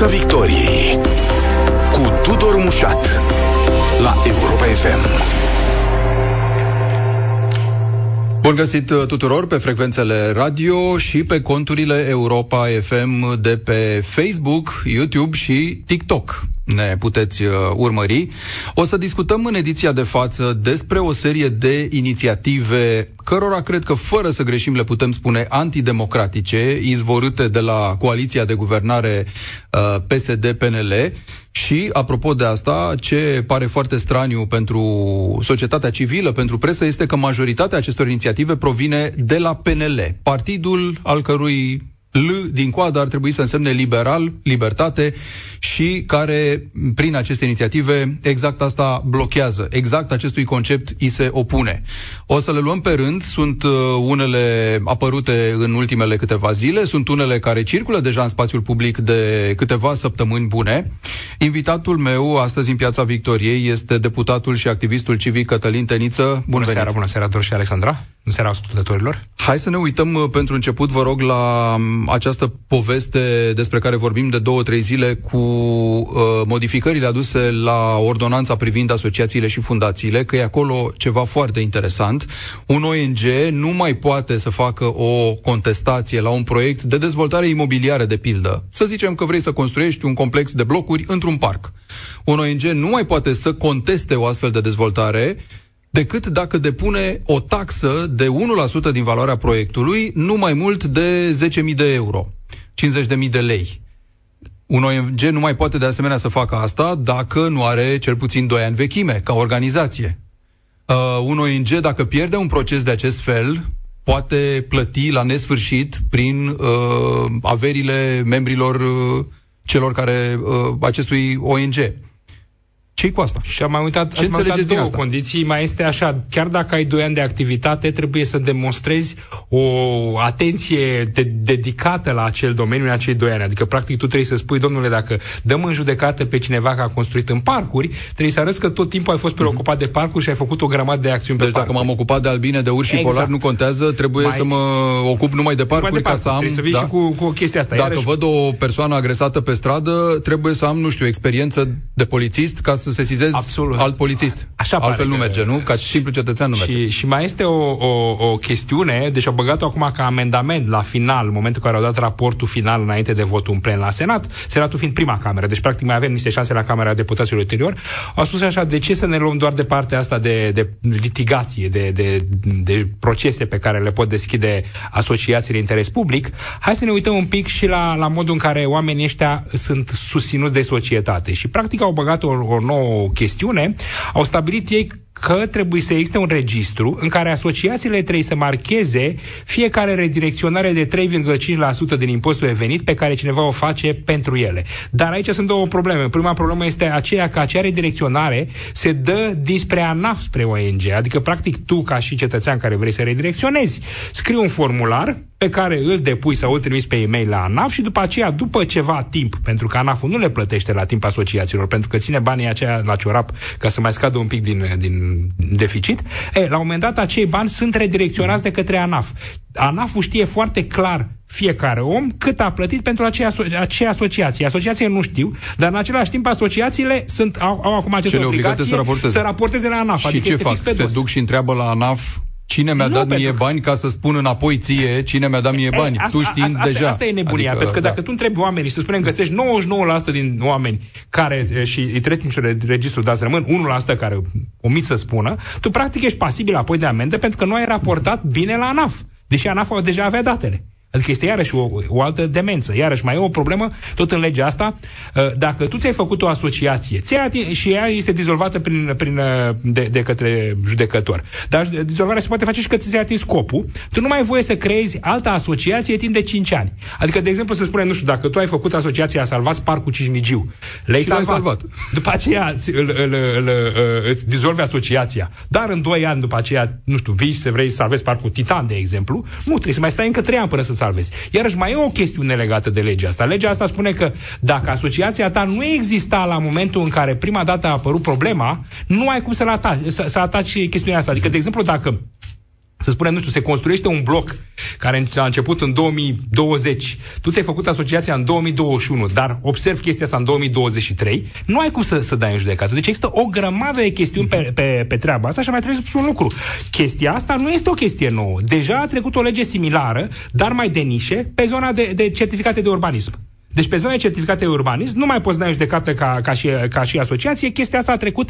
Piața Victoriei cu Tudor Mușat la Europa FM. Bun găsit uh, tuturor pe frecvențele radio și pe conturile Europa FM de pe Facebook, YouTube și TikTok. Ne puteți uh, urmări. O să discutăm în ediția de față despre o serie de inițiative cărora cred că fără să greșim le putem spune antidemocratice, izvorâte de la coaliția de guvernare uh, PSD-PNL și, apropo de asta, ce pare foarte straniu pentru societatea civilă, pentru presă, este că majoritatea acestor inițiative provine de la PNL, partidul al cărui L din coadă ar trebui să însemne liberal, libertate și care, prin aceste inițiative, exact asta blochează. Exact acestui concept îi se opune. O să le luăm pe rând. Sunt uh, unele apărute în ultimele câteva zile, sunt unele care circulă deja în spațiul public de câteva săptămâni bune. Invitatul meu astăzi în Piața Victoriei este deputatul și activistul civic Cătălin Teniță. Bun bună venit. seara, bună seara, Dor și Alexandra. Bună seara ascultătorilor. Hai să ne uităm uh, pentru început, vă rog, la um, această poveste despre care vorbim de două, trei zile cu uh, modificările aduse la ordonanța privind asociațiile și fundațiile, că e acolo ceva foarte interesant. Un ONG nu mai poate să facă o contestație la un proiect de dezvoltare imobiliară, de pildă. Să zicem că vrei să construiești un complex de blocuri într-un parc. Un ONG nu mai poate să conteste o astfel de dezvoltare decât dacă depune o taxă de 1% din valoarea proiectului, nu mai mult de 10.000 de euro, 50.000 de lei. Un ONG nu mai poate de asemenea să facă asta dacă nu are cel puțin 2 ani vechime, ca organizație. Uh, un ONG, dacă pierde un proces de acest fel, poate plăti la nesfârșit prin uh, averile membrilor uh, celor care uh, acestui ONG ce cu asta? Și am mai uitat, Ce mai uitat două asta? condiții. Mai este așa, chiar dacă ai 2 ani de activitate, trebuie să demonstrezi o atenție de, dedicată la acel domeniu în acei 2 ani. Adică, practic, tu trebuie să spui, domnule, dacă dăm în judecată pe cineva că a construit în parcuri, trebuie să arăți că tot timpul ai fost preocupat de parcuri și ai făcut o grămadă de acțiuni deci pe parcuri. dacă m-am ocupat de albine, de urși exact. polar, nu contează, trebuie mai... să mă ocup numai de parcuri, numai de parcuri ca să am... Trebuie să vii da? și cu, cu o chestie asta. Dacă Iarăși... văd o persoană agresată pe stradă, trebuie să am, nu știu, experiență de polițist ca să sesizez Absolut. alt polițist. Așa Altfel nu merge, nu? Ca simplu cetățean nu și, merge. Și mai este o, o, o chestiune, deci au băgat-o acum ca amendament la final, în momentul în care au dat raportul final înainte de votul în plen la Senat, Senatul fiind prima cameră, deci practic mai avem niște șanse la Camera Deputaților ulterior, au spus așa, de ce să ne luăm doar de partea asta de, de litigație, de, de, de procese pe care le pot deschide asociațiile de interes public, hai să ne uităm un pic și la, la modul în care oamenii ăștia sunt susținuți de societate. Și practic au băgat o, o nouă chestiune, au stabilit ei că trebuie să existe un registru în care asociațiile trebuie să marcheze fiecare redirecționare de 3,5% din impostul de venit pe care cineva o face pentru ele. Dar aici sunt două probleme. Prima problemă este aceea că acea redirecționare se dă dinspre ANAF spre ONG, adică practic tu ca și cetățean care vrei să redirecționezi, scrii un formular pe care îl depui sau îl trimiți pe e-mail la ANAF și după aceea, după ceva timp, pentru că ANAF-ul nu le plătește la timp asociațiilor, pentru că ține banii aceia la ciorap ca să mai scadă un pic din, din deficit, e, la un moment dat acei bani sunt redirecționați de către ANAF. ANAF-ul știe foarte clar fiecare om cât a plătit pentru acea, aso- acea asociație. Asociație nu știu, dar în același timp asociațiile sunt, au, au acum această obligație să raporteze. să raporteze la ANAF. Și adică ce fac? Se duc și întreabă la ANAF Cine mi-a nu, dat mie bani ca să spun înapoi ție cine mi-a dat mie bani, e, asta, tu știind asta, deja. Asta e nebunia, adică, pentru că da. dacă tu întrebi oamenii, să spunem, găsești 99% din oameni care și îi treci în registru, dar să rămân 1% care omit să spună, tu practic ești pasibil apoi de amendă pentru că nu ai raportat bine la ANAF, deși ANAF deja avea datele. Adică este iarăși o, o altă demență. Iarăși mai e o problemă, tot în legea asta, uh, dacă tu ți-ai făcut o asociație ți și ea este dizolvată prin, prin, uh, de, de către judecător, dar dizolvarea se poate face și că ți-ai atins scopul, tu nu mai ai voie să creezi altă asociație timp de 5 ani. Adică, de exemplu, să spunem, nu știu, dacă tu ai făcut asociația Salvați Parcul Cismigiu, le-ai salvat, salvat. După aceea îl, îl, îl, îl, uh, îți dizolvi asociația, dar în 2 ani după aceea, nu știu, vii să vrei să salvezi Parcul Titan, de exemplu, nu, trebuie să mai stai încă 3 ani până să salvezi. Iarăși mai e o chestiune legată de legea asta. Legea asta spune că dacă asociația ta nu exista la momentul în care prima dată a apărut problema, nu ai cum să-l ataci, să, să ataci chestiunea asta. Adică, de exemplu, dacă să spunem, nu știu, se construiește un bloc care a început în 2020, tu ți-ai făcut asociația în 2021, dar observ chestia asta în 2023, nu ai cum să, să dai în judecată. Deci există o grămadă de chestiuni pe, pe, pe treaba asta și mai trebuie să spun un lucru. Chestia asta nu este o chestie nouă. Deja a trecut o lege similară, dar mai de nișe, pe zona de, de certificate de urbanism. Deci pe zone certificate de urbanism nu mai poți da judecată ca, ca, și, ca și asociație. Chestia asta a trecut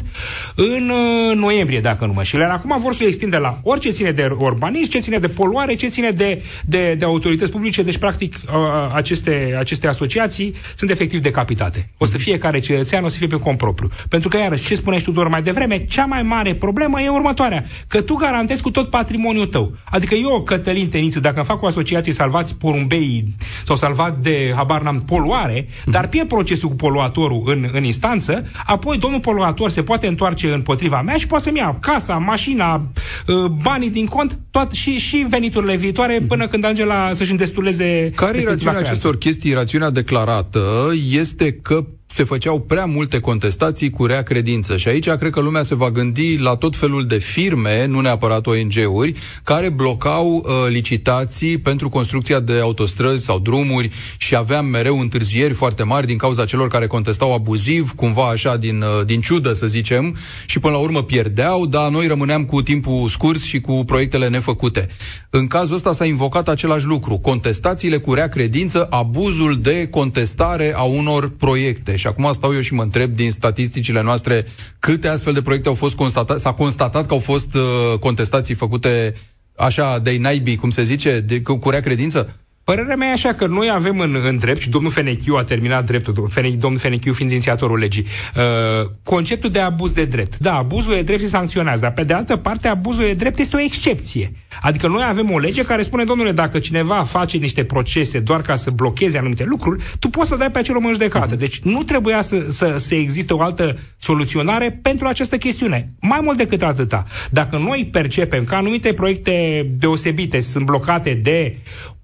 în uh, noiembrie, dacă nu mă știu. Acum vor să o extinde la orice ține de urbanism, ce ține de poluare, ce ține de, de, de autorități publice. Deci, practic, uh, aceste, aceste asociații sunt efectiv decapitate. O să fiecare cetățean o să fie pe cont propriu. Pentru că, iarăși, ce spuneai tu doar mai devreme, cea mai mare problemă e următoarea. Că tu garantezi cu tot patrimoniul tău. Adică eu, Cătălin Teniță, dacă îmi fac o asociație salvați porumbei sau salvați de, habar n-am, poluare, dar pierd procesul cu poluatorul în, în instanță, apoi domnul poluator se poate întoarce împotriva mea și poate să-mi ia casa, mașina, uh, banii din cont toat, și, și veniturile viitoare până când ajunge la să-și îndestuleze Care e rațiunea acestor chestii? Rațiunea declarată este că se făceau prea multe contestații cu rea credință. Și aici cred că lumea se va gândi la tot felul de firme, nu neapărat ONG-uri, care blocau uh, licitații pentru construcția de autostrăzi sau drumuri și aveam mereu întârzieri foarte mari din cauza celor care contestau abuziv, cumva așa din, uh, din ciudă să zicem, și până la urmă pierdeau, dar noi rămâneam cu timpul scurs și cu proiectele nefăcute. În cazul ăsta s-a invocat același lucru, contestațiile cu rea credință, abuzul de contestare a unor proiecte și acum stau eu și mă întreb din statisticile noastre câte astfel de proiecte au fost constatate, s-a constatat că au fost uh, contestații făcute așa de naibii, cum se zice, de, cu, cu rea credință? Părerea mea e așa că noi avem în, în drept, și domnul Fenechiu a terminat dreptul, domnul Fenechiu fiind inițiatorul legii, uh, conceptul de abuz de drept. Da, abuzul de drept se sancționează, dar pe de altă parte abuzul de drept este o excepție. Adică noi avem o lege care spune, domnule, dacă cineva face niște procese doar ca să blocheze anumite lucruri, tu poți să dai pe acel om în judecată. Deci nu trebuia să, să, să existe o altă soluționare pentru această chestiune. Mai mult decât atâta. Dacă noi percepem că anumite proiecte deosebite sunt blocate de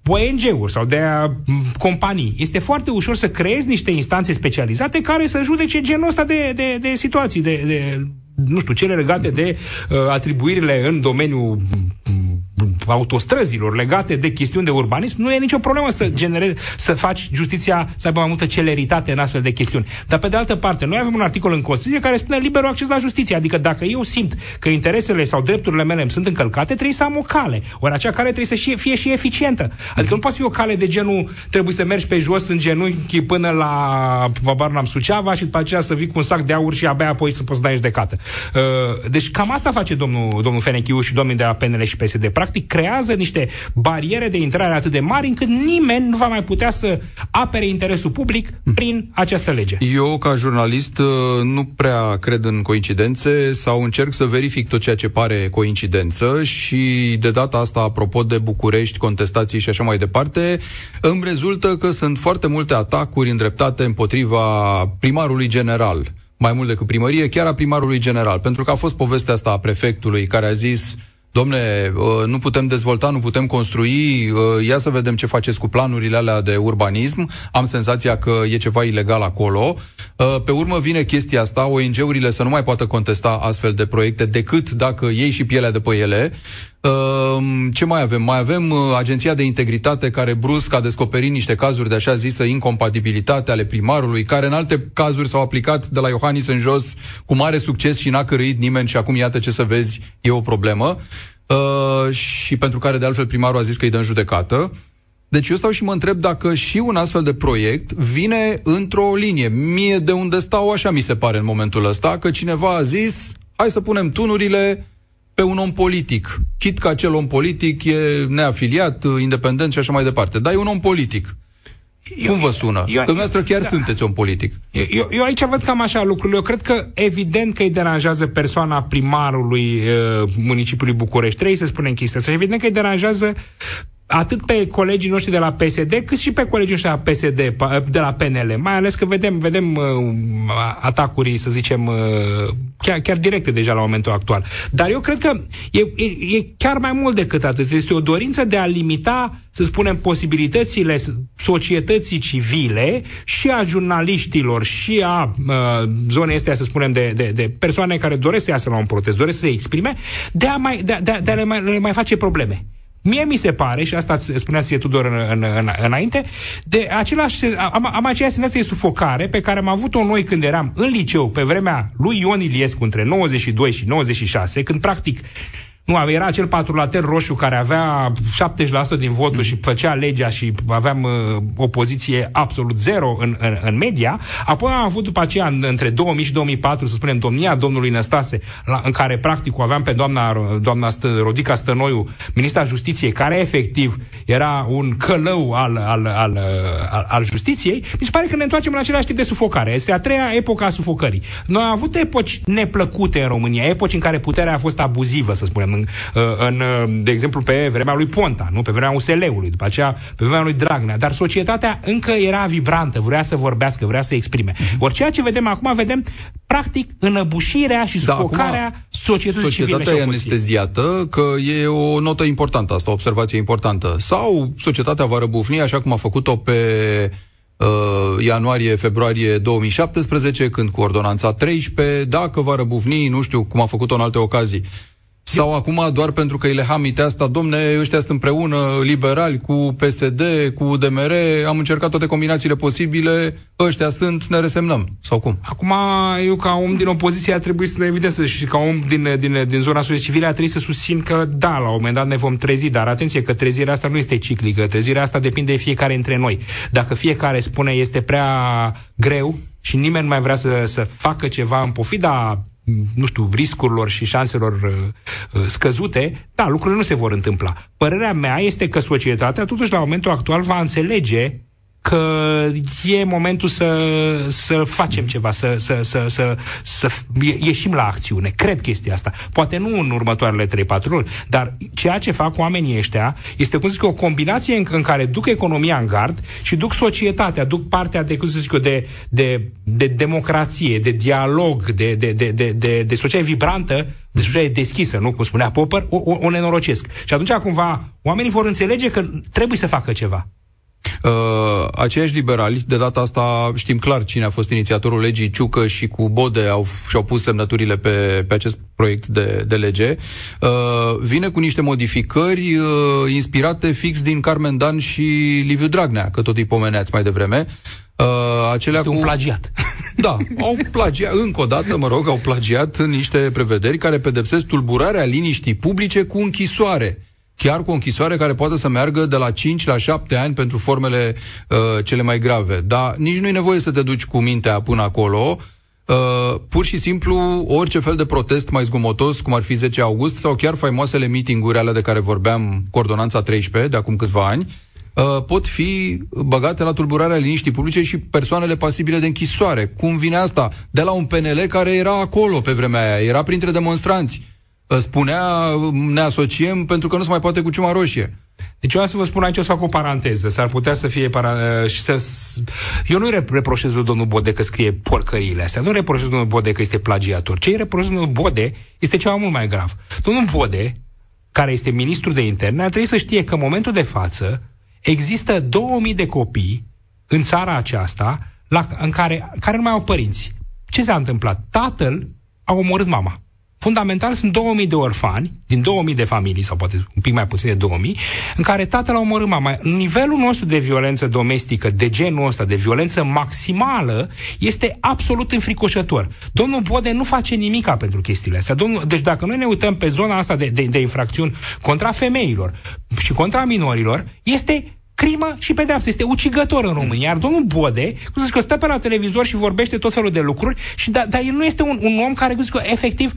ONG-uri sau de a, companii. Este foarte ușor să creezi niște instanțe specializate care să judece genul ăsta de, de, de situații, de, de, nu știu, cele legate de uh, atribuirile în domeniul autostrăzilor legate de chestiuni de urbanism, nu e nicio problemă să generezi, să faci justiția să aibă mai multă celeritate în astfel de chestiuni. Dar pe de altă parte, noi avem un articol în Constituție care spune liberul acces la justiție. Adică dacă eu simt că interesele sau drepturile mele îmi sunt încălcate, trebuie să am o cale. Ori acea cale trebuie să fie, fie și eficientă. Adică nu poate fi o cale de genul trebuie să mergi pe jos în genunchi până la babar n-am Suceava și după aceea să vii cu un sac de aur și abia apoi să poți da în judecată. Uh, deci cam asta face domnul, domnul Fenechiu și domnul de la PNL și PSD. Practic creează niște bariere de intrare atât de mari încât nimeni nu va mai putea să apere interesul public prin această lege. Eu, ca jurnalist, uh, nu prea cred în coincidențe sau încerc să verific tot ceea ce pare coincidență și de data asta, apropo de București, contestații și așa mai departe, îmi rezultă că sunt foarte multe atacuri îndreptate împotriva primarului general mai mult decât primărie, chiar a primarului general, pentru că a fost povestea asta a prefectului care a zis domne, uh, nu putem dezvolta, nu putem construi, uh, ia să vedem ce faceți cu planurile alea de urbanism, am senzația că e ceva ilegal acolo. Uh, pe urmă vine chestia asta, ONG-urile să nu mai poată contesta astfel de proiecte decât dacă iei și pielea de pe ele. Ehm, ce mai avem? Mai avem uh, Agenția de Integritate care brusc a descoperit niște cazuri de așa zisă incompatibilitate ale primarului, care în alte cazuri s-au aplicat de la Iohannis în jos cu mare succes și n-a cărăit nimeni și acum iată ce să vezi, e o problemă. Uh, și pentru care de altfel primarul a zis că îi dă în judecată. Deci eu stau și mă întreb dacă și un astfel de proiect vine într-o linie. Mie de unde stau așa mi se pare în momentul ăsta, că cineva a zis hai să punem tunurile pe un om politic. Chit că acel om politic e neafiliat, independent și așa mai departe. Dar e un om politic. Eu, Cum vă sună? Eu, că dumneavoastră chiar da. sunteți om politic. Eu, eu aici văd cam așa lucrurile. Eu cred că evident că îi deranjează persoana primarului uh, municipiului București. Trebuie să spunem chestia asta. Evident că îi deranjează atât pe colegii noștri de la PSD, cât și pe colegii noștri de la PSD, de la PNL. Mai ales că vedem, vedem uh, atacuri, să zicem, uh, chiar, chiar directe deja la momentul actual. Dar eu cred că e, e, e chiar mai mult decât atât. Este o dorință de a limita, să spunem, posibilitățile societății civile și a jurnaliștilor și a uh, zonei astea, să spunem, de, de, de persoane care doresc să iasă la un protest, doresc să se exprime, de a, mai, de, de, de a le, mai, le mai face probleme. Mie mi se pare, și asta spunea Ție Tudor în, în, în, înainte, de același, am, am aceeași senzație de sufocare pe care am avut-o noi când eram în liceu, pe vremea lui Ion Iliescu, între 92 și 96, când practic nu, era acel patrulater roșu care avea 70% din voturi și făcea legea și aveam uh, o poziție absolut zero în, în, în media. Apoi am avut după aceea, în, între 2000 și 2004, să spunem, domnia domnului Năstase, la, în care practic o aveam pe doamna, doamna Stă, Rodica Stănoiu, ministra justiției, care efectiv era un călău al, al, al, al, al justiției. Mi se pare că ne întoarcem în același tip de sufocare. Este a treia epoca a sufocării. Noi am avut epoci neplăcute în România, epoci în care puterea a fost abuzivă, să spunem, în, uh, în, uh, de exemplu, pe vremea lui Ponta, nu? pe vremea USL-ului, după aceea pe vremea lui Dragnea. Dar societatea încă era vibrantă, vrea să vorbească, vrea să exprime. Mhm. Ori ceea ce vedem acum, vedem practic înăbușirea și da, sufocarea da, societății societatea civile și e anesteziată, că e o notă importantă asta, o observație importantă. Sau societatea va răbufni, așa cum a făcut-o pe uh, ianuarie-februarie 2017, când cu ordonanța 13, dacă va răbufni, nu știu cum a făcut-o în alte ocazii, sau acum doar pentru că îi le hamite asta, domne, ăștia sunt împreună liberali cu PSD, cu DMR, am încercat toate combinațiile posibile, ăștia sunt, ne resemnăm. Sau cum? Acum, eu ca om din opoziție a trebuit să le evident și ca om din, din, din zona societății civile a trebuit să susțin că da, la un moment dat ne vom trezi, dar atenție că trezirea asta nu este ciclică, trezirea asta depinde de fiecare dintre noi. Dacă fiecare spune este prea greu, și nimeni nu mai vrea să, să facă ceva în pofida nu știu, riscurilor și șanselor uh, uh, scăzute, da, lucrurile nu se vor întâmpla. Părerea mea este că societatea, totuși, la momentul actual, va înțelege că e momentul să, să facem ceva, să, să, să, să, să ieșim la acțiune. Cred chestia asta. Poate nu în următoarele 3-4 luni, dar ceea ce fac oamenii ăștia este, cum să zic, o combinație în, în care duc economia în gard și duc societatea, duc partea de, cum să zic eu, de, de, de democrație, de dialog, de, de, de, de, de, de societate vibrantă de societate deschisă, nu? Cum spunea Popper, o, o, o nenorocesc. Și atunci, cumva, oamenii vor înțelege că trebuie să facă ceva. Uh, aceiași liberali, de data asta știm clar cine a fost inițiatorul legii Ciucă și cu Bode au, și-au pus semnăturile pe, pe acest proiect de, de lege, uh, vine cu niște modificări uh, inspirate fix din Carmen Dan și Liviu Dragnea, că tot îi pomeneați mai devreme. Uh, acelea este cu... un plagiat. Da, au plagiat, încă o dată, mă rog, au plagiat niște prevederi care pedepsesc tulburarea liniștii publice cu închisoare chiar cu o închisoare care poate să meargă de la 5 la 7 ani pentru formele uh, cele mai grave. Dar nici nu e nevoie să te duci cu mintea până acolo. Uh, pur și simplu, orice fel de protest mai zgomotos, cum ar fi 10 august, sau chiar faimoasele meeting-uri alea de care vorbeam, Coordonanța 13, de acum câțiva ani, uh, pot fi băgate la tulburarea liniștii publice și persoanele pasibile de închisoare. Cum vine asta? De la un PNL care era acolo pe vremea aia, era printre demonstranți spunea ne asociem pentru că nu se mai poate cu ciuma roșie. Deci eu să vă spun aici, o să fac o paranteză. S-ar putea să fie... Para... și să... Eu nu reproșez lui domnul Bode că scrie porcăriile astea. Nu reproșez domnul Bode că este plagiator. Ce îi reproșez domnul Bode este ceva mult mai grav. Domnul Bode, care este ministru de interne, ar trebui să știe că în momentul de față există 2000 de copii în țara aceasta la, în care, care nu mai au părinți. Ce s-a întâmplat? Tatăl a omorât mama. Fundamental sunt 2000 de orfani, din 2000 de familii, sau poate un pic mai puțin de 2000, în care tatăl a omorât mama. Nivelul nostru de violență domestică, de genul ăsta, de violență maximală, este absolut înfricoșător. Domnul Bode nu face nimica pentru chestiile astea. Domnul, deci dacă noi ne uităm pe zona asta de, de, de infracțiuni contra femeilor și contra minorilor, este crimă și pedeapsă. Este ucigător în România. Iar domnul Bode, cum zic că stă pe la televizor și vorbește tot felul de lucruri, și da, dar el nu este un, un om care, cum zic că, efectiv,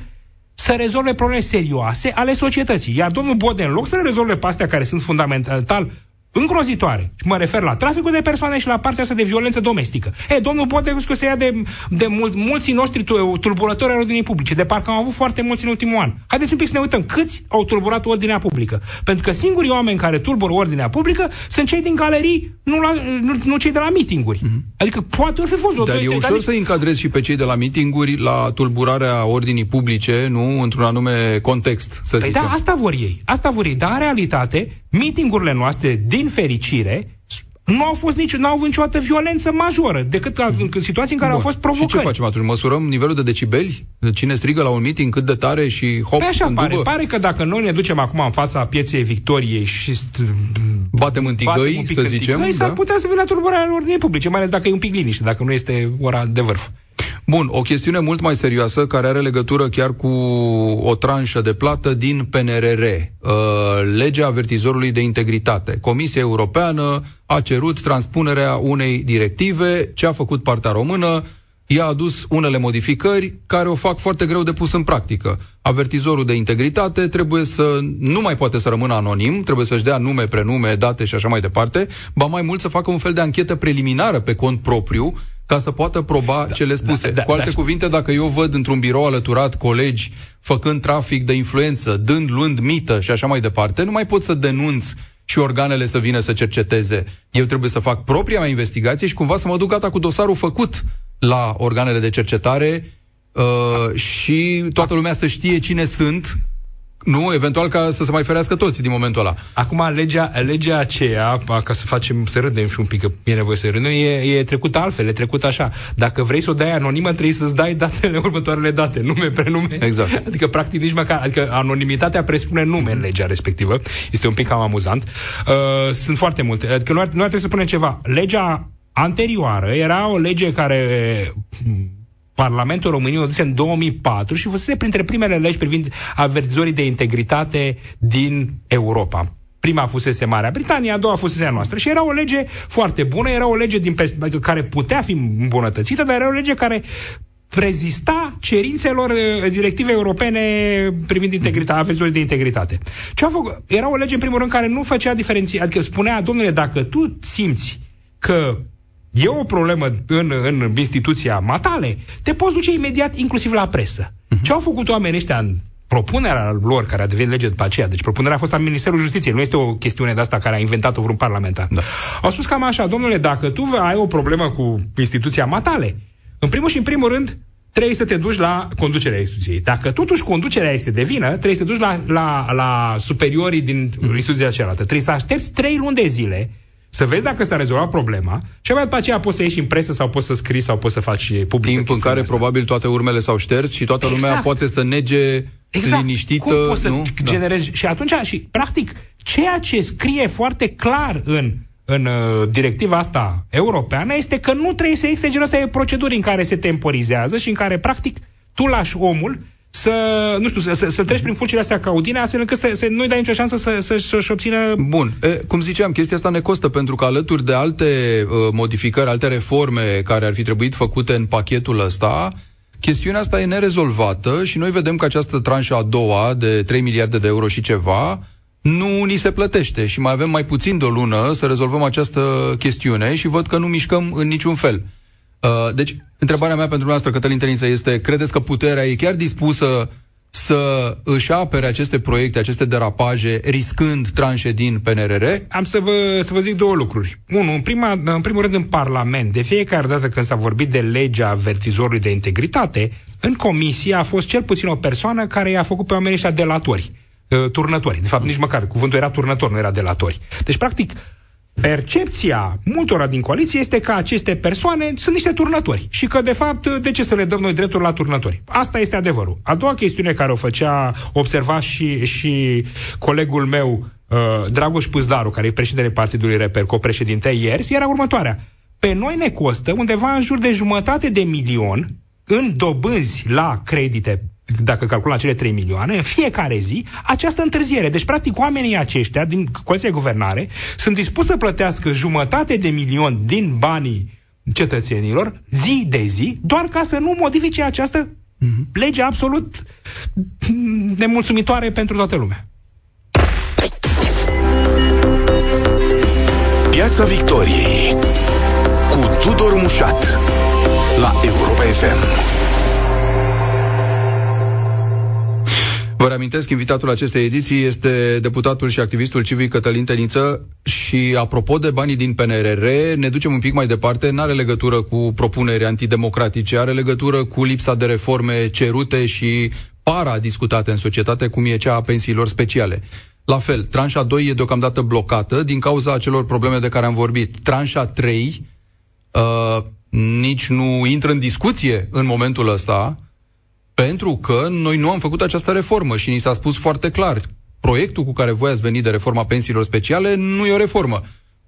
să rezolve probleme serioase ale societății. Iar domnul Bode, în loc să le rezolve pe astea care sunt fundamental îngrozitoare. Și mă refer la traficul de persoane și la partea asta de violență domestică. E, domnul că se ia de, de mul, mulți noștri tulburători ai ordinii publice, de parcă am avut foarte mulți în ultimul an. Haideți un pic să ne uităm câți au tulburat ordinea publică. Pentru că singurii oameni care tulbură ordinea publică sunt cei din galerii, nu, la, nu, nu cei de la mitinguri. Mm-hmm. Adică poate fi fost o Dar e ușor să încadrezi și pe cei de la mitinguri la tulburarea ordinii publice, nu într-un anume context, să păi zicem. da, asta vor ei. Asta vor ei. Dar, în realitate, mitingurile noastre, din fericire, nu au fost nici, nu au avut niciodată violență majoră, decât în, în situații în care Bun. au fost provocări. Și ce facem atunci? Măsurăm nivelul de decibeli? Cine strigă la un meeting, cât de tare și hop, Pe păi așa pare. Dubă? Pare că dacă noi ne ducem acum în fața pieței Victoriei și st- batem în tigăi, să zicem, tigăi, da? s-ar putea să vină tulburarea ordinii publice, mai ales dacă e un pic liniște, dacă nu este ora de vârf. Bun, o chestiune mult mai serioasă care are legătură chiar cu o tranșă de plată din PNRR, uh, legea avertizorului de integritate. Comisia Europeană a cerut transpunerea unei directive, ce a făcut partea română, i-a adus unele modificări care o fac foarte greu de pus în practică. Avertizorul de integritate trebuie să nu mai poate să rămână anonim, trebuie să-și dea nume, prenume, date și așa mai departe, ba mai mult să facă un fel de anchetă preliminară pe cont propriu, ca să poată proba da, cele spuse. Da, da, Cu alte da, cuvinte, dacă eu văd într-un birou alăturat colegi făcând trafic de influență, dând, luând mită și așa mai departe, nu mai pot să denunț și organele să vină să cerceteze. Eu trebuie să fac propria mea investigație și cumva să mă duc gata cu dosarul făcut la organele de cercetare uh, și toată lumea să știe cine sunt nu, eventual ca să se mai ferească toți din momentul ăla. Acum, legea, legea aceea, ca să facem, să râdem și un pic, că e nevoie să râdem, e, e trecută altfel, e trecută așa. Dacă vrei să o dai anonimă, trebuie să-ți dai datele, următoarele date, nume, prenume. Exact. Adică, practic, nici măcar, adică anonimitatea presupune nume în legea respectivă. Este un pic cam amuzant. Uh, sunt foarte multe. Adică nu ar, nu ar trebui să spunem ceva. Legea anterioară era o lege care Parlamentul României o duse în 2004 și fusese printre primele legi privind avertizorii de integritate din Europa. Prima fusese Marea Britanie, a doua fusese a noastră. Și era o lege foarte bună, era o lege din pers- care putea fi îmbunătățită, dar era o lege care prezista cerințelor uh, directive europene privind integritatea, avertizorii de integritate. Ce a făcut? Era o lege, în primul rând, care nu făcea diferenție. Adică spunea, domnule, dacă tu simți că e o problemă în, în instituția matale, te poți duce imediat inclusiv la presă. Uh-huh. Ce au făcut oamenii ăștia în propunerea lor, care a devenit lege după aceea, deci propunerea a fost a Ministerului Justiției, nu este o chestiune de asta care a inventat-o vreun parlamentar. Da. Au spus cam așa, domnule, dacă tu ai o problemă cu instituția matale, în primul și în primul rând, trebuie să te duci la conducerea instituției. Dacă totuși conducerea este de vină, trebuie să te duci la, la, la superiorii din mm. instituția cealaltă. Trebuie să aștepți trei luni de zile să vezi dacă s-a rezolvat problema și abia după aceea poți să ieși în presă sau poți să scrii sau poți să faci public. Timp în care asta. probabil toate urmele s-au șters și toată exact. lumea poate să nege exact. liniștită. Cum poți să nu? generezi? Da. Și atunci, și practic, ceea ce scrie foarte clar în în uh, directiva asta europeană este că nu trebuie să existe genul ăsta de proceduri în care se temporizează și în care, practic, tu lași omul să, nu știu, să, să, să treci prin fulcile astea caudine, astfel încât să, să nu-i dai nicio șansă să, să, să-și obțină... Bun. E, cum ziceam, chestia asta ne costă, pentru că alături de alte uh, modificări, alte reforme care ar fi trebuit făcute în pachetul ăsta, chestiunea asta e nerezolvată și noi vedem că această tranșă a doua, de 3 miliarde de euro și ceva, nu ni se plătește și mai avem mai puțin de o lună să rezolvăm această chestiune și văd că nu mișcăm în niciun fel. Uh, deci, întrebarea mea pentru noastră, Cătălin Tălință, este, credeți că puterea e chiar dispusă să își apere aceste proiecte, aceste derapaje, riscând tranșe din PNRR? Am să vă, să vă zic două lucruri. Unu, în, prima, în primul rând în Parlament, de fiecare dată când s-a vorbit de legea avertizorului de integritate, în comisie a fost cel puțin o persoană care i-a făcut pe oamenii ăștia delatori, uh, turnători. De fapt, nici măcar cuvântul era turnător, nu era delatori. Deci, practic, Percepția multora din coaliție este că aceste persoane sunt niște turnători și că, de fapt, de ce să le dăm noi drepturi la turnători? Asta este adevărul. A doua chestiune care o făcea, observa și, și colegul meu, uh, Dragoș Pâzdaru, care e președintele Partidului Reper, co-președinte ieri, era următoarea. Pe noi ne costă undeva în jur de jumătate de milion în dobânzi la credite dacă calculăm cele 3 milioane, în fiecare zi, această întârziere. Deci, practic, oamenii aceștia din Coaliția de Guvernare sunt dispuși să plătească jumătate de milion din banii cetățenilor, zi de zi, doar ca să nu modifice această mm-hmm. lege absolut nemulțumitoare pentru toată lumea. Piața Victoriei cu Tudor Mușat la Europa FM. Vă reamintesc, invitatul acestei ediții este deputatul și activistul civic Cătălin Teniță și apropo de banii din PNRR, ne ducem un pic mai departe, nu are legătură cu propuneri antidemocratice, are legătură cu lipsa de reforme cerute și para discutate în societate, cum e cea a pensiilor speciale. La fel, tranșa 2 e deocamdată blocată din cauza acelor probleme de care am vorbit. Tranșa 3 uh, nici nu intră în discuție în momentul ăsta, pentru că noi nu am făcut această reformă și ni s-a spus foarte clar, proiectul cu care voi ați venit de reforma pensiilor speciale nu e o reformă.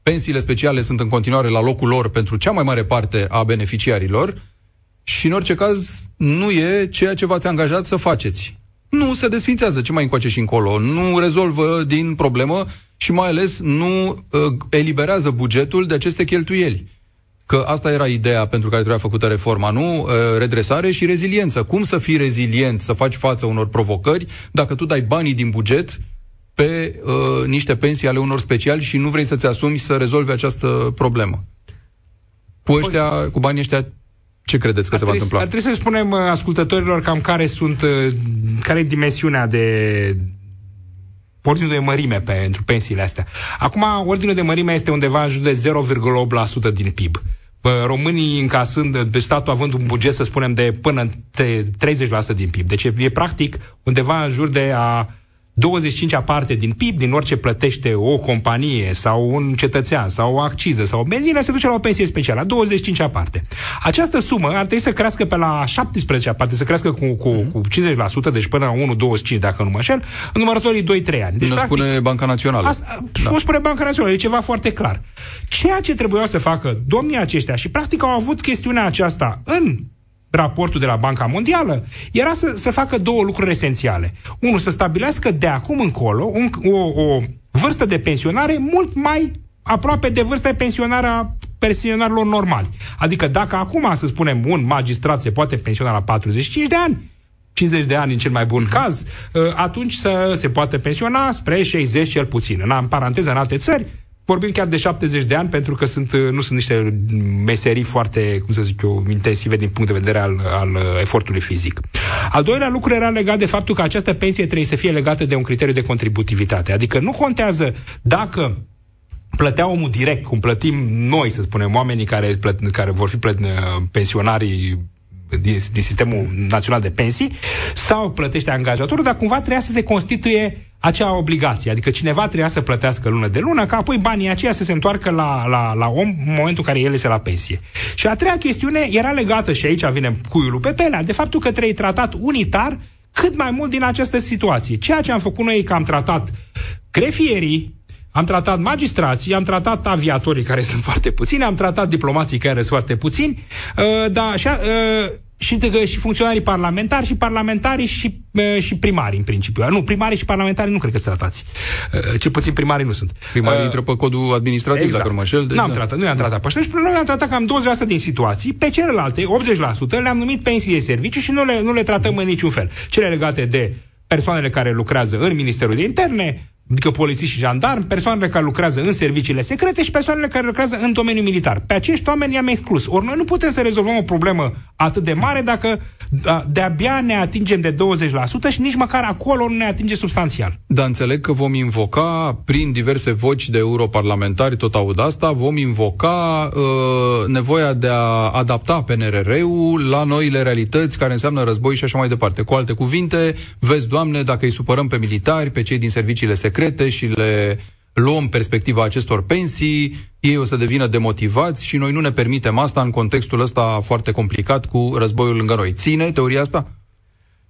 Pensiile speciale sunt în continuare la locul lor pentru cea mai mare parte a beneficiarilor și, în orice caz, nu e ceea ce v-ați angajat să faceți. Nu se desfințează ce mai încoace și încolo, nu rezolvă din problemă și mai ales nu uh, eliberează bugetul de aceste cheltuieli că asta era ideea pentru care trebuia făcută reforma, nu? Uh, redresare și reziliență. Cum să fii rezilient, să faci față unor provocări, dacă tu dai banii din buget pe uh, niște pensii ale unor speciali și nu vrei să-ți asumi să rezolvi această problemă? Cu ăștia, cu banii ăștia, ce credeți că ar se va întâmpla? Ar trebui să spunem uh, ascultătorilor cam care sunt, uh, care e dimensiunea de ordinul de mărime pentru pensiile astea. Acum, ordinul de mărime este undeva în jur de 0,8% din PIB. Românii încasând, de statul având un buget, să spunem, de până 30% din PIB. Deci e, e practic undeva în jur de a 25 parte din PIB, din orice plătește o companie sau un cetățean sau o acciză sau o benzină, se duce la o pensie specială, la 25 parte. Această sumă ar trebui să crească pe la 17 parte, să crească cu, cu, cu 50%, deci până la 1,25 dacă nu mă șel, în numărătorii 2-3 ani. Deci, nu practic, spune Banca Națională. Asta, da. Nu spune Banca Națională, e ceva foarte clar. Ceea ce trebuia să facă domnii aceștia și practic au avut chestiunea aceasta în raportul de la Banca Mondială, era să, să facă două lucruri esențiale. Unul, să stabilească de acum încolo un, o, o vârstă de pensionare mult mai aproape de vârsta de pensionare a pensionarilor normali. Adică dacă acum, să spunem, un magistrat se poate pensiona la 45 de ani, 50 de ani în cel mai bun caz, ă, atunci să se poate pensiona spre 60 cel puțin. În paranteză, în alte țări, vorbim chiar de 70 de ani, pentru că sunt, nu sunt niște meserii foarte, cum să zic eu, intensive din punct de vedere al, al efortului fizic. Al doilea lucru era legat de faptul că această pensie trebuie să fie legată de un criteriu de contributivitate. Adică nu contează dacă plătea omul direct, cum plătim noi, să spunem, oamenii care, plăt, care vor fi plăt, pensionarii din, din sistemul național de pensii, sau plătește angajatorul, dar cumva trebuia să se constituie acea obligație. Adică cineva trebuia să plătească lună de lună, ca apoi banii aceia să se întoarcă la, la, la om în momentul în care el se la pensie. Și a treia chestiune era legată, și aici vine cuiul pe pelea, de faptul că trebuie tratat unitar cât mai mult din această situație. Ceea ce am făcut noi că am tratat grefierii, am tratat magistrații, am tratat aviatorii, care sunt foarte puțini, am tratat diplomații, care sunt foarte puțini, uh, da, așa, uh, și, și funcționarii parlamentari și parlamentarii și, uh, și primarii, în principiu. Nu, primarii și parlamentarii nu cred că sunt tratați. Uh, cel puțin primarii nu sunt. Primarii uh, intră pe codul administrativ, exact. dacă nu mă șel. Deci, N-am da. tratat, nu i-am tratat pe ăștia. Deci, noi am tratat cam 20% din situații, pe celelalte, 80%, le-am numit pensii de serviciu și nu le, nu le tratăm în niciun fel. Cele legate de persoanele care lucrează în Ministerul de Interne, adică polițiști și jandarmi, persoanele care lucrează în serviciile secrete și persoanele care lucrează în domeniul militar. Pe acești oameni i-am exclus. Ori noi nu putem să rezolvăm o problemă atât de mare dacă da, de-abia ne atingem de 20% și nici măcar acolo nu ne atinge substanțial. Da, înțeleg că vom invoca, prin diverse voci de europarlamentari, tot aud asta, vom invoca uh, nevoia de a adapta PNRR-ul la noile realități care înseamnă război și așa mai departe. Cu alte cuvinte, vezi, Doamne, dacă îi supărăm pe militari, pe cei din serviciile secrete și le luăm perspectiva acestor pensii, ei o să devină demotivați și noi nu ne permitem asta în contextul ăsta foarte complicat cu războiul lângă noi. Ține teoria asta?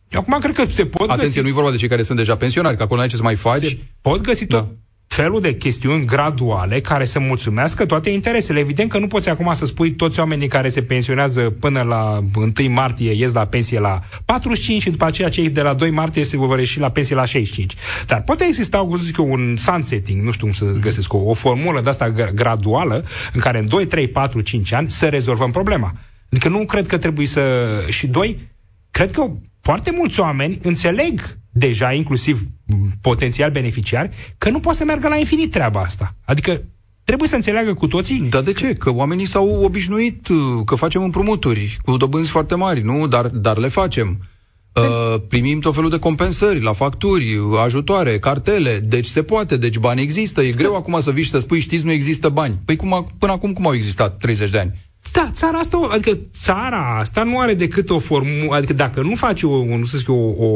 Eu acum cred că se pot Atenție, găsi... nu e vorba de cei care sunt deja pensionari, că acolo nu ai ce să mai faci. Se pot găsi da. Tot felul de chestiuni graduale care să mulțumească toate interesele. Evident că nu poți acum să spui toți oamenii care se pensionează până la 1 martie ies la pensie la 45 și după aceea cei de la 2 martie se vor ieși la pensie la 65. Dar poate exista, cum să zic eu, un sunsetting, nu știu cum să găsesc, o, o formulă de asta graduală în care în 2, 3, 4, 5 ani să rezolvăm problema. Adică nu cred că trebuie să... Și doi, cred că foarte mulți oameni înțeleg deja, inclusiv potențial beneficiari, că nu poate să meargă la infinit treaba asta. Adică Trebuie să înțeleagă cu toții... Dar de ce? Că oamenii s-au obișnuit uh, că facem împrumuturi cu dobânzi foarte mari, nu? Dar, dar le facem. Uh, primim tot felul de compensări la facturi, ajutoare, cartele, deci se poate, deci bani există. E greu acum să vii și să spui, știți, nu există bani. Păi cum, până acum cum au existat 30 de ani? Da, țara asta, adică țara asta nu are decât o formulă, adică dacă nu faci o, nu să zic, o, o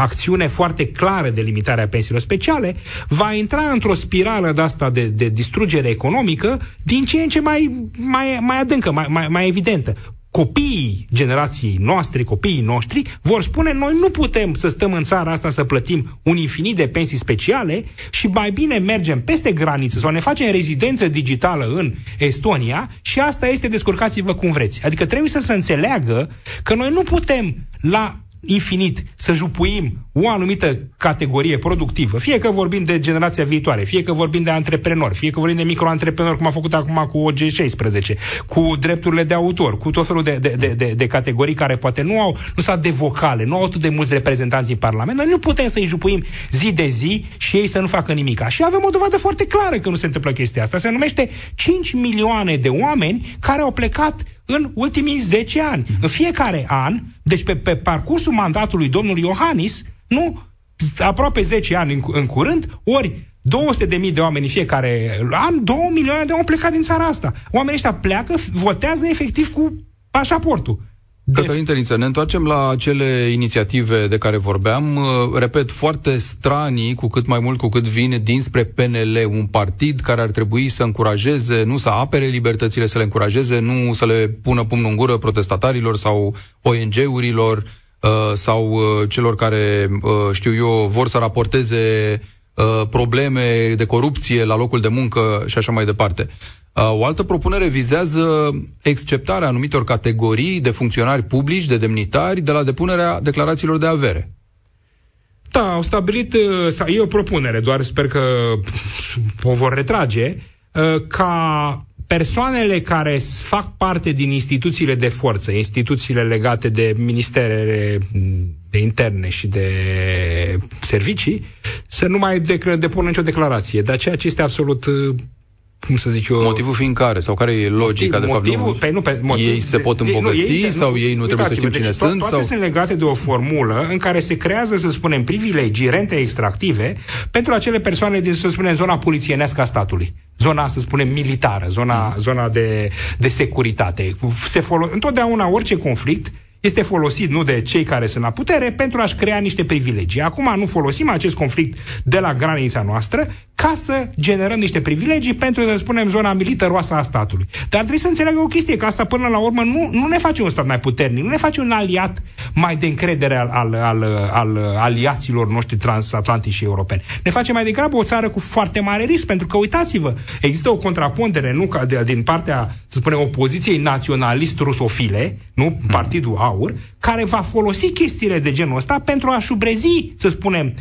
acțiune foarte clară de limitare a pensiilor speciale, va intra într-o spirală de asta de, de distrugere economică din ce în ce mai, mai, mai adâncă, mai, mai, mai evidentă copiii generației noastre, copiii noștri, vor spune noi nu putem să stăm în țara asta să plătim un infinit de pensii speciale și mai bine mergem peste graniță sau ne facem rezidență digitală în Estonia și asta este descurcați-vă cum vreți. Adică trebuie să se înțeleagă că noi nu putem la infinit să jupuim o anumită categorie productivă, fie că vorbim de generația viitoare, fie că vorbim de antreprenori, fie că vorbim de microantreprenori, cum a făcut acum cu OG16, cu drepturile de autor, cu tot felul de, de, de, de, de categorii care poate nu au, nu sunt de vocale, nu au atât de mulți reprezentanți în Parlament, noi nu putem să-i jupuim zi de zi și ei să nu facă nimic. Și avem o dovadă foarte clară că nu se întâmplă chestia asta. Se numește 5 milioane de oameni care au plecat în ultimii 10 ani. În fiecare an, deci pe, pe parcursul mandatului domnului Iohannis, nu, aproape 10 ani în, în curând, ori 200 de mii de oameni în fiecare an, 2 milioane de oameni plecat din țara asta. Oamenii ăștia pleacă, votează efectiv cu pașaportul. Cătălin Tăniță, ne întoarcem la acele inițiative de care vorbeam, uh, repet, foarte stranii, cu cât mai mult cu cât vine dinspre PNL, un partid care ar trebui să încurajeze, nu să apere libertățile, să le încurajeze, nu să le pună pumnul în gură protestatarilor sau ONG-urilor uh, sau uh, celor care, știu eu, vor să raporteze probleme de corupție la locul de muncă și așa mai departe. Uh, o altă propunere vizează exceptarea anumitor categorii de funcționari publici, de demnitari, de la depunerea declarațiilor de avere. Da, au stabilit, uh, e o propunere, doar sper că o vor retrage, uh, ca persoanele care fac parte din instituțiile de forță, instituțiile legate de ministerele de interne și de servicii, să nu mai depună nicio declarație. Dar ceea ce este absolut cum să zic eu... Motivul fiind care? Sau care e logica, motiv, de fapt? Motivul, pe, nu, pe, motiv, ei se pot îmbogăți nu, ei, sau ei nu trebuie să știm cine deci sunt? Toate sau? sunt legate de o formulă în care se creează, să spunem, privilegii, rente extractive pentru acele persoane din, să spunem, zona polițienească a statului zona, să spunem, militară, zona, mm. zona de, de securitate. Se folo- întotdeauna orice conflict este folosit nu de cei care sunt la putere pentru a-și crea niște privilegii. Acum nu folosim acest conflict de la granița noastră ca să generăm niște privilegii pentru, să spunem, zona militaroasă a statului. Dar trebuie să înțeleagă o chestie, că asta până la urmă nu, nu ne face un stat mai puternic, nu ne face un aliat mai de încredere al, al, al, al aliaților noștri transatlantici și europeni. Ne face mai degrabă o țară cu foarte mare risc, pentru că, uitați-vă, există o contrapondere nu, ca de, din partea, să spunem, opoziției naționalist-rusofile, nu, hmm. Partidul Aur, care va folosi chestiile de genul ăsta pentru a șubrezi, să spunem,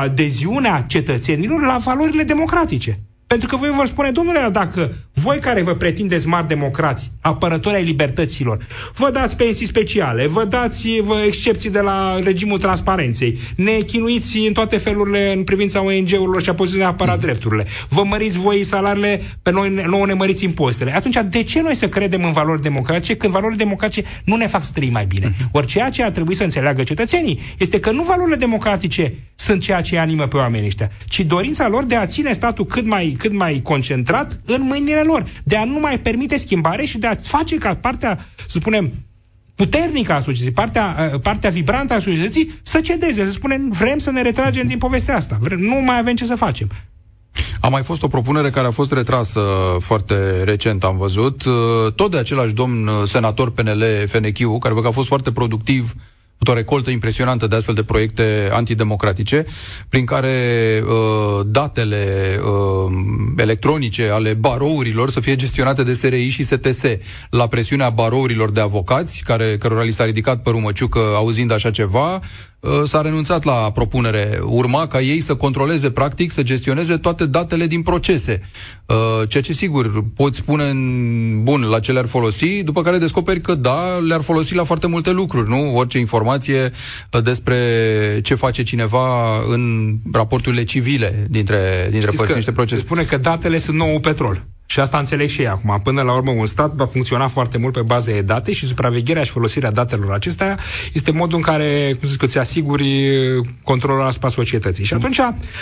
adeziunea cetățenilor la valorile democratice. Pentru că voi vor spune, domnule, dacă voi care vă pretindeți mari democrați, apărători ai libertăților, vă dați pensii speciale, vă dați vă excepții de la regimul transparenței, ne chinuiți în toate felurile în privința ONG-urilor și a poziției de apărat mm. drepturile, vă măriți voi salariile, pe noi nouă ne măriți impozitele. Atunci, de ce noi să credem în valori democratice când valorile democratice nu ne fac să trăim mai bine? Mm-hmm. Ori ceea ce ar trebui să înțeleagă cetățenii este că nu valorile democratice sunt ceea ce animă pe oamenii ăștia, ci dorința lor de a ține statul cât mai, cât mai concentrat în mâinile lor, de a nu mai permite schimbare și de a face ca partea, să spunem, puternică a societății, partea, uh, partea vibrantă a societății să cedeze, să spunem, vrem să ne retragem din povestea asta, vrem, nu mai avem ce să facem. A mai fost o propunere care a fost retrasă foarte recent, am văzut, uh, tot de același domn uh, senator PNL FNQ, care văd că a fost foarte productiv o recoltă impresionantă de astfel de proiecte antidemocratice, prin care uh, datele uh, electronice ale barourilor să fie gestionate de SRI și STS, la presiunea barourilor de avocați, care, cărora li s-a ridicat părul măciucă auzind așa ceva, s-a renunțat la propunere. Urma ca ei să controleze, practic, să gestioneze toate datele din procese. Ceea ce, sigur, poți spune în bun la ce le-ar folosi, după care descoperi că, da, le-ar folosi la foarte multe lucruri, nu? Orice informație despre ce face cineva în raporturile civile dintre, dintre părți, niște procese. Se spune că datele sunt nou petrol. Și asta înțeleg și ei acum. Până la urmă, un stat va funcționa foarte mult pe bază de date și supravegherea și folosirea datelor acestea este modul în care, cum zic, îți asiguri controlul asupra societății. Și atunci,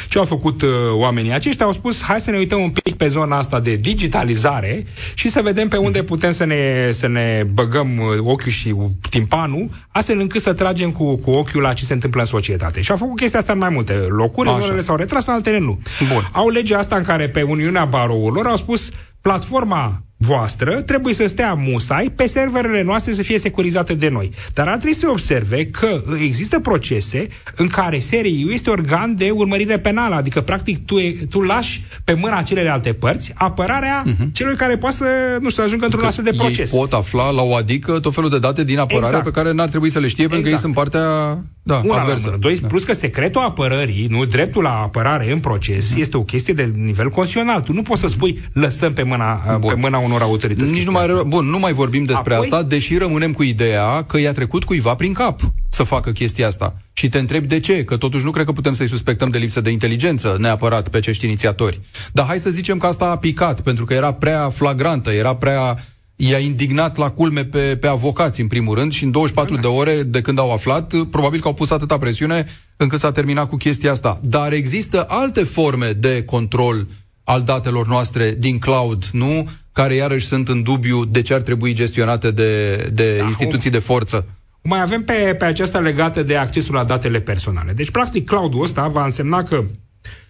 ce au făcut uh, oamenii aceștia? Au spus, hai să ne uităm un pic pe zona asta de digitalizare și să vedem pe unde putem să ne, să ne băgăm uh, ochiul și timpanul, astfel încât să tragem cu, cu ochiul la ce se întâmplă în societate. Și au făcut chestia asta în mai multe locuri, unele s-au retras, altele nu. Bun. Au legea asta în care pe Uniunea Barourilor au spus platforma voastră trebuie să stea musai pe serverele noastre să fie securizate de noi. Dar ar trebui să observe că există procese în care SRI este organ de urmărire penală, adică practic tu, tu lași pe mâna celelalte părți apărarea uh-huh. celui care poate să, nu știu, să ajungă într-un adică astfel de proces. Ei pot afla la o adică tot felul de date din apărare exact. pe care n-ar trebui să le știe exact. pentru că ei exact. sunt partea da, Una adversă. Doi, da. plus că secretul apărării, nu dreptul la apărare în proces, uh-huh. este o chestie de nivel constituțional. Tu nu poți să spui lăsăm pe mâna, Bun. pe mâna unor autorități. Nici nu mai, bun, nu mai vorbim despre Apoi? asta, deși rămânem cu ideea că i-a trecut cuiva prin cap să facă chestia asta. Și te întrebi de ce, că totuși nu cred că putem să-i suspectăm de lipsă de inteligență neapărat pe acești inițiatori. Dar hai să zicem că asta a picat, pentru că era prea flagrantă, era prea i-a indignat la culme pe, pe avocați, în primul rând, și în 24 de ore de când au aflat, probabil că au pus atâta presiune încât s-a terminat cu chestia asta. Dar există alte forme de control al datelor noastre din cloud, nu? Care iarăși sunt în dubiu de ce ar trebui gestionate de, de da, instituții de forță. Mai avem pe, pe aceasta legată de accesul la datele personale. Deci, practic, cloud-ul ăsta va însemna că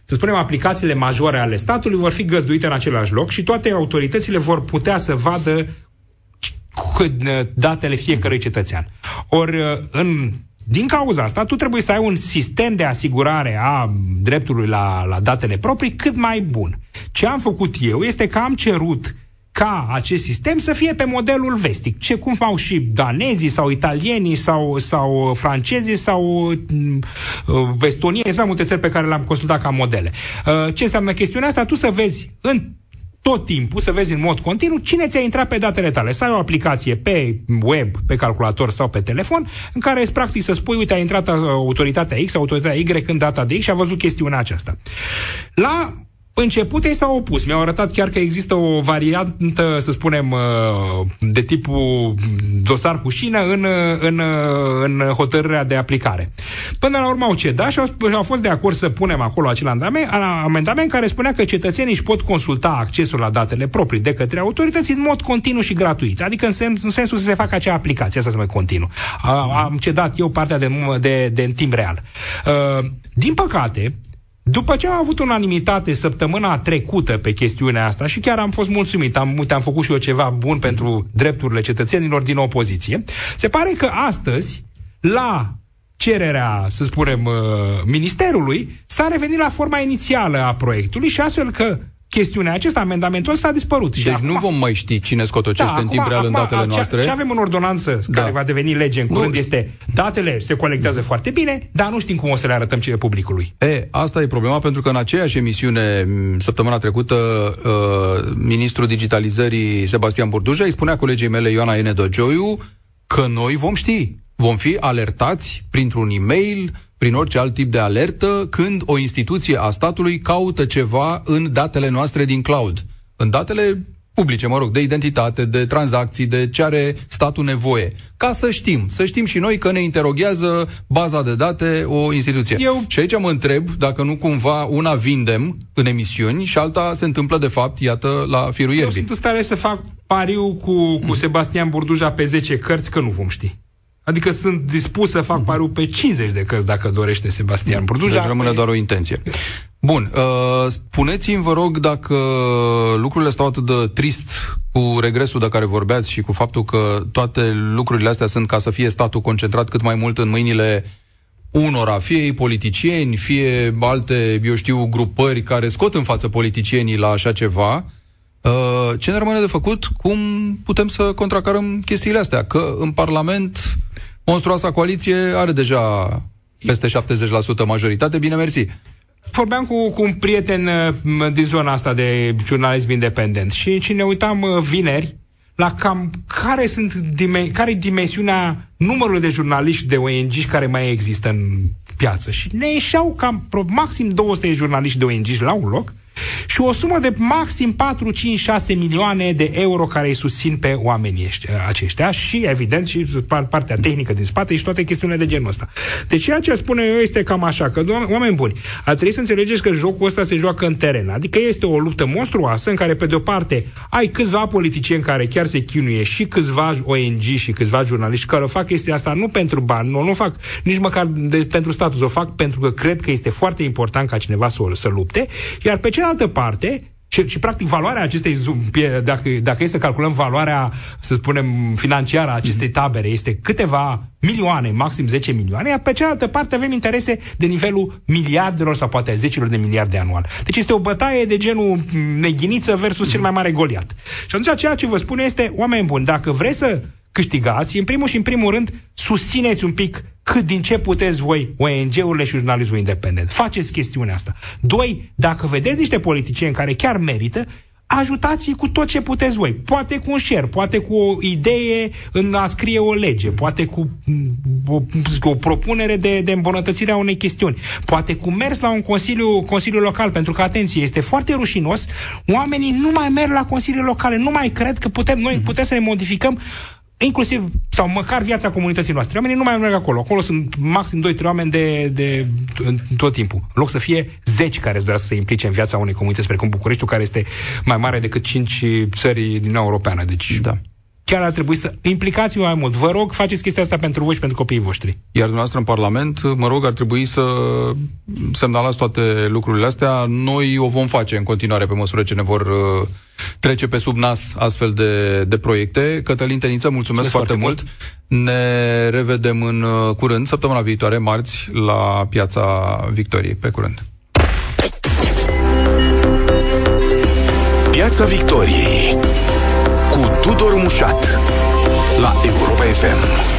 să spunem, aplicațiile majore ale statului vor fi găzduite în același loc și toate autoritățile vor putea să vadă datele fiecărui cetățean. Ori, în din cauza asta, tu trebuie să ai un sistem de asigurare a dreptului la, la datele proprii cât mai bun. Ce am făcut eu este că am cerut ca acest sistem să fie pe modelul vestic. Ce cum au și danezii sau italienii sau, sau francezii sau uh, estonieni, sunt mai multe țări pe care le-am consultat ca modele. Uh, ce înseamnă chestiunea asta? Tu să vezi în tot timpul să vezi în mod continuu cine ți-a intrat pe datele tale. Să ai o aplicație pe web, pe calculator sau pe telefon, în care îți practic să spui, uite, a intrat uh, autoritatea X, autoritatea Y în data de X și a văzut chestiunea aceasta. La început ei s-au opus. Mi-au arătat chiar că există o variantă, să spunem, uh, de tipul dosar cu șină în, uh, în, uh, în hotărârea de aplicare. Până la urmă au cedat și au, au fost de acord să punem acolo acel amendament care spunea că cetățenii își pot consulta accesul la datele proprii de către autorități în mod continuu și gratuit. Adică în, sens, în sensul să se facă acea aplicație, asta să mai continuu. Am cedat eu partea de, de, de în timp real. Din păcate, după ce am avut unanimitate săptămâna trecută pe chestiunea asta și chiar am fost mulțumit, am, uite, am făcut și eu ceva bun pentru drepturile cetățenilor din opoziție, se pare că astăzi, la cererea, să spunem, uh, ministerului, s-a revenit la forma inițială a proiectului și astfel că chestiunea aceasta, amendamentul ăsta a dispărut. Deci acum, nu vom mai ști cine scotocește da, în timp real în datele ce, noastre. Ce avem în ordonanță da. care va deveni lege în curând nu. este datele se colectează foarte bine, dar nu știm cum o să le arătăm cine publicului. E, asta e problema pentru că în aceeași emisiune săptămâna trecută uh, ministrul digitalizării Sebastian Burduja îi spunea colegii mele Ioana Ene Dogioiu că noi vom ști vom fi alertați printr-un e-mail, prin orice alt tip de alertă, când o instituție a statului caută ceva în datele noastre din cloud. În datele publice, mă rog, de identitate, de tranzacții, de ce are statul nevoie. Ca să știm, să știm și noi că ne interoghează baza de date o instituție. Eu... Și aici mă întreb dacă nu cumva una vindem în emisiuni și alta se întâmplă de fapt, iată, la firul ierbii. Eu sunt în stare să fac pariu cu, cu Sebastian Burduja pe 10 cărți că nu vom ști. Adică sunt dispus să fac pariu pe 50 de cărți dacă dorește Sebastian Burduja. Deci rămâne pe... doar o intenție. Bun, uh, spuneți-mi, vă rog, dacă lucrurile stau atât de trist cu regresul de care vorbeați și cu faptul că toate lucrurile astea sunt ca să fie statul concentrat cât mai mult în mâinile unora, fie ei politicieni, fie alte, eu știu, grupări care scot în față politicienii la așa ceva, uh, Uh, ce ne rămâne de făcut? Cum putem să contracarăm chestiile astea? Că în Parlament monstruoasa coaliție are deja Peste 70% majoritate, bine mersi. Vorbeam cu, cu un prieten uh, din zona asta de jurnalism independent și, și ne uitam uh, vineri la cam care sunt care e dimensiunea numărului de jurnaliști de ONG care mai există în piață. Și ne ieșeau cam maxim 200 de jurnaliști de ONG la un loc și o sumă de maxim 4, 5, 6 milioane de euro care îi susțin pe oamenii aceștia și, evident, și partea tehnică din spate și toate chestiunile de genul ăsta. Deci ceea ce spune eu este cam așa, că, oameni buni, ar trebui să înțelegeți că jocul ăsta se joacă în teren, adică este o luptă monstruoasă în care, pe de-o parte, ai câțiva politicieni care chiar se chinuie și câțiva ONG și câțiva jurnaliști care o fac chestia asta nu pentru bani, nu, nu fac nici măcar de, pentru status, o fac pentru că cred că este foarte important ca cineva să, să lupte, iar pe cealaltă parte, și, și practic valoarea acestei, dacă, dacă e să calculăm valoarea, să spunem, financiară a acestei tabere, este câteva milioane, maxim 10 milioane, iar pe cealaltă parte avem interese de nivelul miliardelor sau poate a zecilor de miliarde anual. Deci este o bătaie de genul neghiniță versus cel mai mare goliat. Și atunci ceea ce vă spun este, oameni buni, dacă vreți să câștigați, în primul și în primul rând, susțineți un pic cât din ce puteți voi ONG-urile și jurnalismul independent. Faceți chestiunea asta. Doi, dacă vedeți niște politicieni care chiar merită, ajutați-i cu tot ce puteți voi. Poate cu un share, poate cu o idee în a scrie o lege, poate cu o, o propunere de, de îmbunătățire a unei chestiuni, poate cu mers la un consiliu, consiliu local, pentru că, atenție, este foarte rușinos, oamenii nu mai merg la consilii locale, nu mai cred că putem, noi putem să ne modificăm inclusiv, sau măcar viața comunității noastre. Oamenii nu mai merg acolo. Acolo sunt maxim 2-3 oameni de, de, în tot timpul. În loc să fie 10 care îți să se implice în viața unei comunități, precum Bucureștiul, care este mai mare decât 5 țări din Europeană. Deci, da chiar ar trebui să implicați-vă mai mult. Vă rog, faceți chestia asta pentru voi și pentru copiii voștri. Iar dumneavoastră în Parlament, mă rog, ar trebui să semnalați toate lucrurile astea. Noi o vom face în continuare pe măsură ce ne vor uh, trece pe sub nas astfel de, de proiecte. Cătălin Teniță, mulțumesc, mulțumesc foarte, foarte mult. mult. Ne revedem în uh, curând, săptămâna viitoare, marți, la Piața Victoriei. Pe curând. Piața Victoriei cu Tudor Mușat la Europa FM.